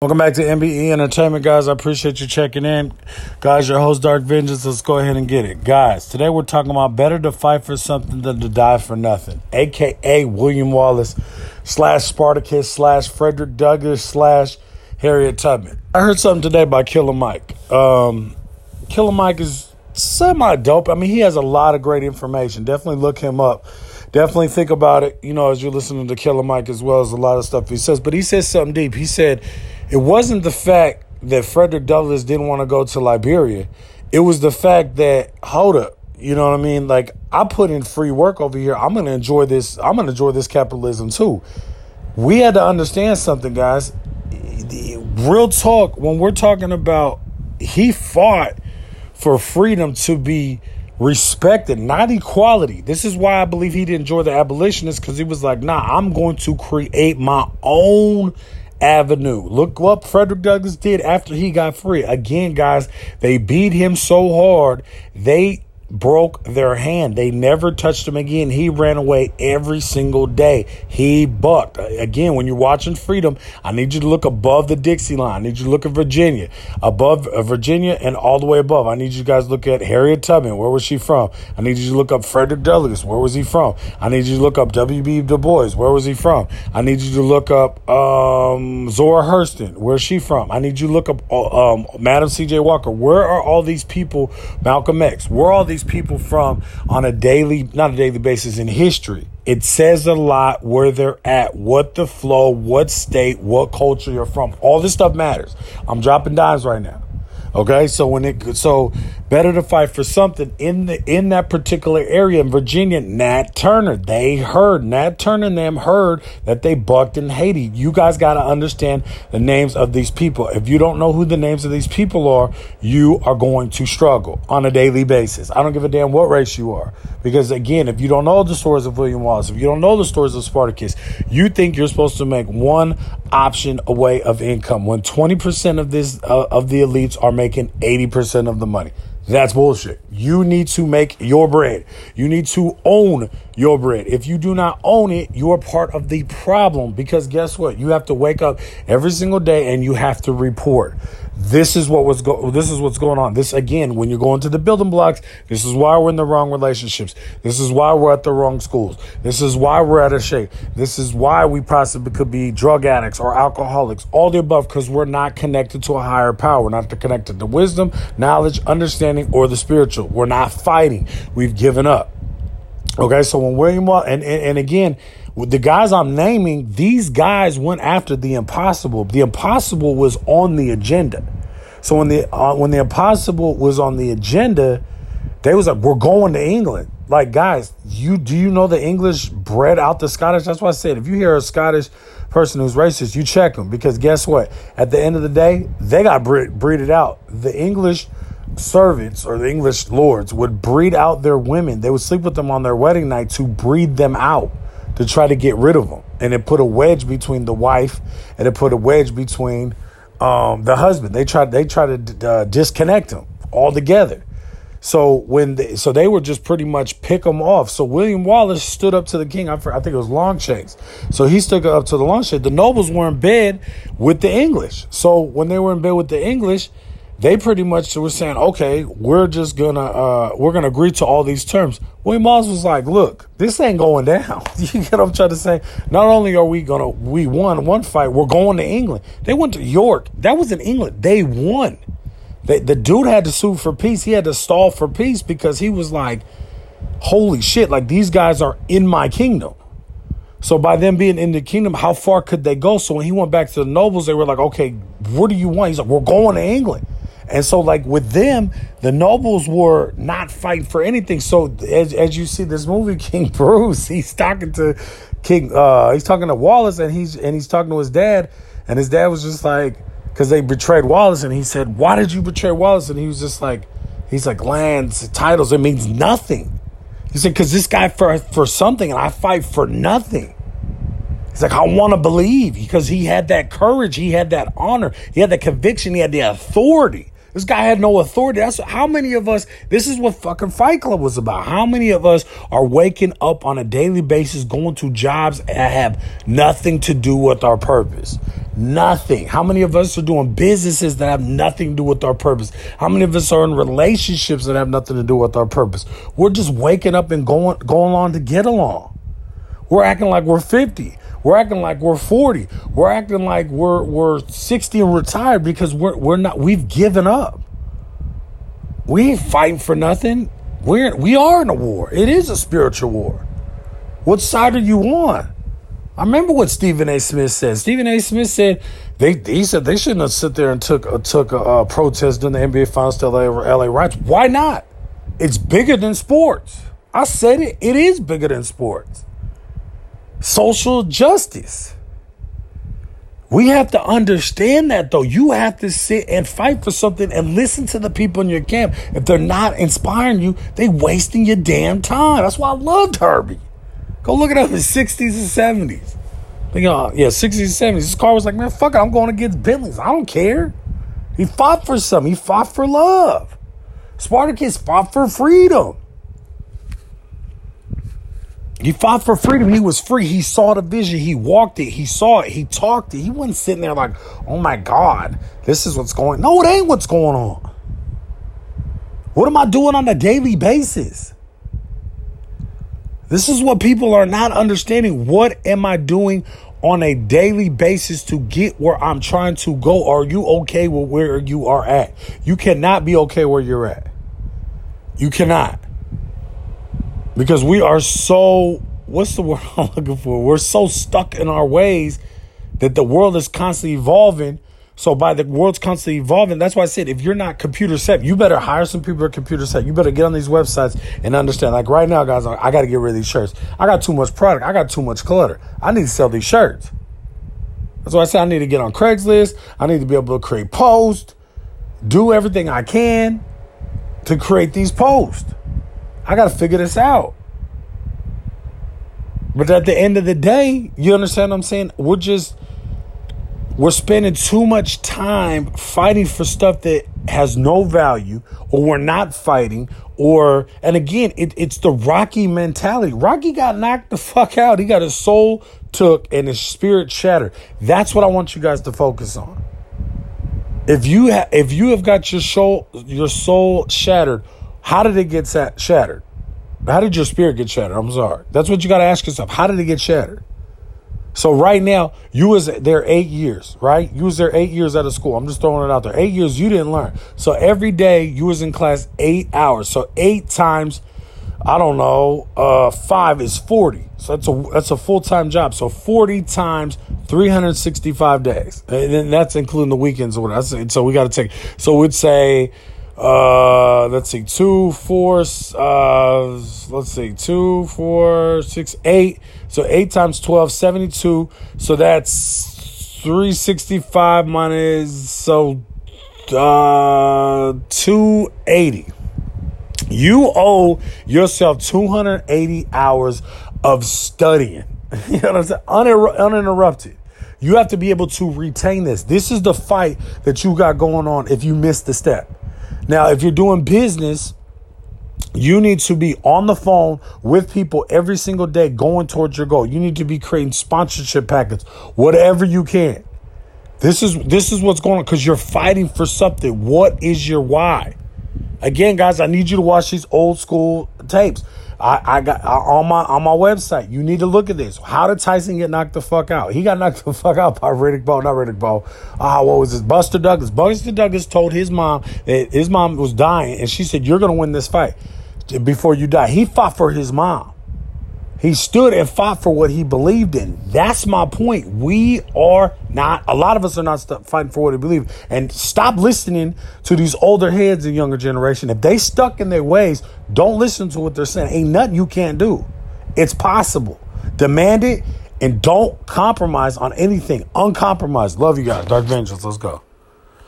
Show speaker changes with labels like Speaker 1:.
Speaker 1: Welcome back to MBE Entertainment, guys. I appreciate you checking in. Guys, your host, Dark Vengeance. Let's go ahead and get it. Guys, today we're talking about better to fight for something than to die for nothing, aka William Wallace slash Spartacus slash Frederick Douglass slash Harriet Tubman. I heard something today by Killer Mike. Um, Killer Mike is semi dope. I mean, he has a lot of great information. Definitely look him up definitely think about it, you know, as you're listening to Killer Mike as well as a lot of stuff he says. But he says something deep. He said it wasn't the fact that Frederick Douglass didn't want to go to Liberia. It was the fact that, hold up, you know what I mean? Like I put in free work over here. I'm gonna enjoy this. I'm gonna enjoy this capitalism too. We had to understand something, guys. Real talk. When we're talking about, he fought for freedom to be respected, not equality. This is why I believe he didn't enjoy the abolitionists because he was like, nah, I'm going to create my own avenue. Look what Frederick Douglass did after he got free. Again, guys, they beat him so hard, they broke their hand. They never touched him again. He ran away every single day. He bucked. Again, when you're watching Freedom, I need you to look above the Dixie line. I need you to look at Virginia, above uh, Virginia and all the way above. I need you guys to look at Harriet Tubman. Where was she from? I need you to look up Frederick Douglass. Where was he from? I need you to look up W.B. Du Bois. Where was he from? I need you to look up um, Zora Hurston. Where's she from? I need you to look up uh, um, Madam C.J. Walker. Where are all these people? Malcolm X. Where are all these these people from on a daily, not a daily basis in history. It says a lot where they're at, what the flow, what state, what culture you're from. All this stuff matters. I'm dropping dimes right now. Okay, so when it so better to fight for something in the in that particular area in Virginia. Nat Turner, they heard Nat Turner and them heard that they bucked in Haiti. You guys got to understand the names of these people. If you don't know who the names of these people are, you are going to struggle on a daily basis. I don't give a damn what race you are, because again, if you don't know the stories of William Wallace, if you don't know the stories of Spartacus, you think you're supposed to make one option away of income when 20% of this uh, of the elites are making 80% of the money. That's bullshit. You need to make your bread. You need to own your bread. If you do not own it, you're part of the problem because guess what? You have to wake up every single day and you have to report. This is what was go. This is what's going on. This again, when you're going to the building blocks, this is why we're in the wrong relationships. This is why we're at the wrong schools. This is why we're out of shape. This is why we possibly could be drug addicts or alcoholics. All the above because we're not connected to a higher power. We're not connected to wisdom, knowledge, understanding, or the spiritual. We're not fighting. We've given up. Okay, so when William and, and, and again, the guys I'm naming, these guys went after the impossible. The impossible was on the agenda. So when the uh, when the impossible was on the agenda, they was like, "We're going to England." Like, guys, you do you know the English bred out the Scottish? That's why I said if you hear a Scottish person who's racist, you check them because guess what? At the end of the day, they got breed, breeded out. The English servants or the English lords would breed out their women. They would sleep with them on their wedding night to breed them out to try to get rid of them. And it put a wedge between the wife and it put a wedge between um, the husband. They tried they tried to uh, disconnect them altogether. So when they, so they were just pretty much pick them off. So William Wallace stood up to the king. I, I think it was Longshanks. So he stood up to the Longshanks. The nobles were in bed with the English. So when they were in bed with the English, they pretty much were saying, okay, we're just gonna uh, we're gonna agree to all these terms. William Wallace was like, look, this ain't going down. you get what I'm trying to say? Not only are we gonna we won one fight, we're going to England. They went to York. That was in England. They won. They, the dude had to sue for peace. He had to stall for peace because he was like, holy shit, like these guys are in my kingdom. So by them being in the kingdom, how far could they go? So when he went back to the nobles, they were like, okay, what do you want? He's like, we're going to England. And so, like with them, the nobles were not fighting for anything. So, as, as you see this movie, King Bruce, he's talking to King, uh, he's talking to Wallace, and he's and he's talking to his dad, and his dad was just like, because they betrayed Wallace, and he said, "Why did you betray Wallace?" And he was just like, he's like, lands, titles, it means nothing. He said, because this guy for for something, and I fight for nothing. He's like, I want to believe because he had that courage, he had that honor, he had that conviction, he had the authority. This guy had no authority. That's how many of us, this is what fucking Fight Club was about. How many of us are waking up on a daily basis, going to jobs that have nothing to do with our purpose? Nothing. How many of us are doing businesses that have nothing to do with our purpose? How many of us are in relationships that have nothing to do with our purpose? We're just waking up and going going on to get along. We're acting like we're 50. We're acting like we're 40. We're acting like we're we're 60 and retired because we're we're not we've given up. We ain't fighting for nothing. We're we are in a war. It is a spiritual war. What side are you on? I remember what Stephen A. Smith said. Stephen A. Smith said they he said they shouldn't have sit there and took uh, took a, a protest during the NBA Finals to LA, LA Riots. Why not? It's bigger than sports. I said it. It is bigger than sports social justice. We have to understand that though. You have to sit and fight for something and listen to the people in your camp. If they're not inspiring you, they wasting your damn time. That's why I loved Herbie. Go look it up in the 60s and 70s. Think, uh, yeah, 60s and 70s. This car was like, man, fuck it, I'm going against Bentleys. I don't care. He fought for something. He fought for love. Spartacus fought for freedom. He fought for freedom. He was free. He saw the vision. He walked it. He saw it. He talked it. He wasn't sitting there like, oh my God, this is what's going No, it ain't what's going on. What am I doing on a daily basis? This is what people are not understanding. What am I doing on a daily basis to get where I'm trying to go? Are you okay with where you are at? You cannot be okay where you're at. You cannot because we are so what's the word I'm looking for? We're so stuck in our ways that the world is constantly evolving. So by the world's constantly evolving, that's why I said if you're not computer set, you better hire some people who are computer set. You better get on these websites and understand. Like right now, guys, I got to get rid of these shirts. I got too much product. I got too much clutter. I need to sell these shirts. That's why I said I need to get on Craigslist. I need to be able to create posts, do everything I can to create these posts. I got to figure this out. But at the end of the day, you understand what I'm saying? We're just we're spending too much time fighting for stuff that has no value or we're not fighting or and again it, it's the rocky mentality rocky got knocked the fuck out he got his soul took and his spirit shattered that's what i want you guys to focus on if you ha- if you have got your soul your soul shattered how did it get shattered? How did your spirit get shattered? I'm sorry. That's what you got to ask yourself. How did it get shattered? So right now, you was there eight years, right? You was there eight years out of school. I'm just throwing it out there. Eight years you didn't learn. So every day you was in class eight hours. So eight times, I don't know, uh, five is forty. So that's a that's a full time job. So forty times 365 days, and then that's including the weekends or whatever. So we got to take. So we'd say uh, let's see, two, four, uh, let's see, two, four, six, eight. So eight times 12, 72. So that's 365 minus, so, uh, 280. You owe yourself 280 hours of studying. you know what I'm saying? Uninter- uninterrupted. You have to be able to retain this. This is the fight that you got going on if you miss the step. Now, if you're doing business, you need to be on the phone with people every single day going towards your goal. You need to be creating sponsorship packets, whatever you can. This is this is what's going on because you're fighting for something. What is your why? Again, guys, I need you to watch these old school tapes. I, I got I, on my on my website. You need to look at this. How did Tyson get knocked the fuck out? He got knocked the fuck out by Riddick Bowe, not Riddick Bowe. Ah, uh, what was this? Buster Douglas. Buster Douglas told his mom that his mom was dying, and she said, "You're gonna win this fight before you die." He fought for his mom. He stood and fought for what he believed in. That's my point. We are not, a lot of us are not fighting for what we believe. And stop listening to these older heads and younger generation. If they stuck in their ways, don't listen to what they're saying. Ain't nothing you can't do. It's possible. Demand it and don't compromise on anything. Uncompromised. Love you guys. Dark Vengeance. Let's go.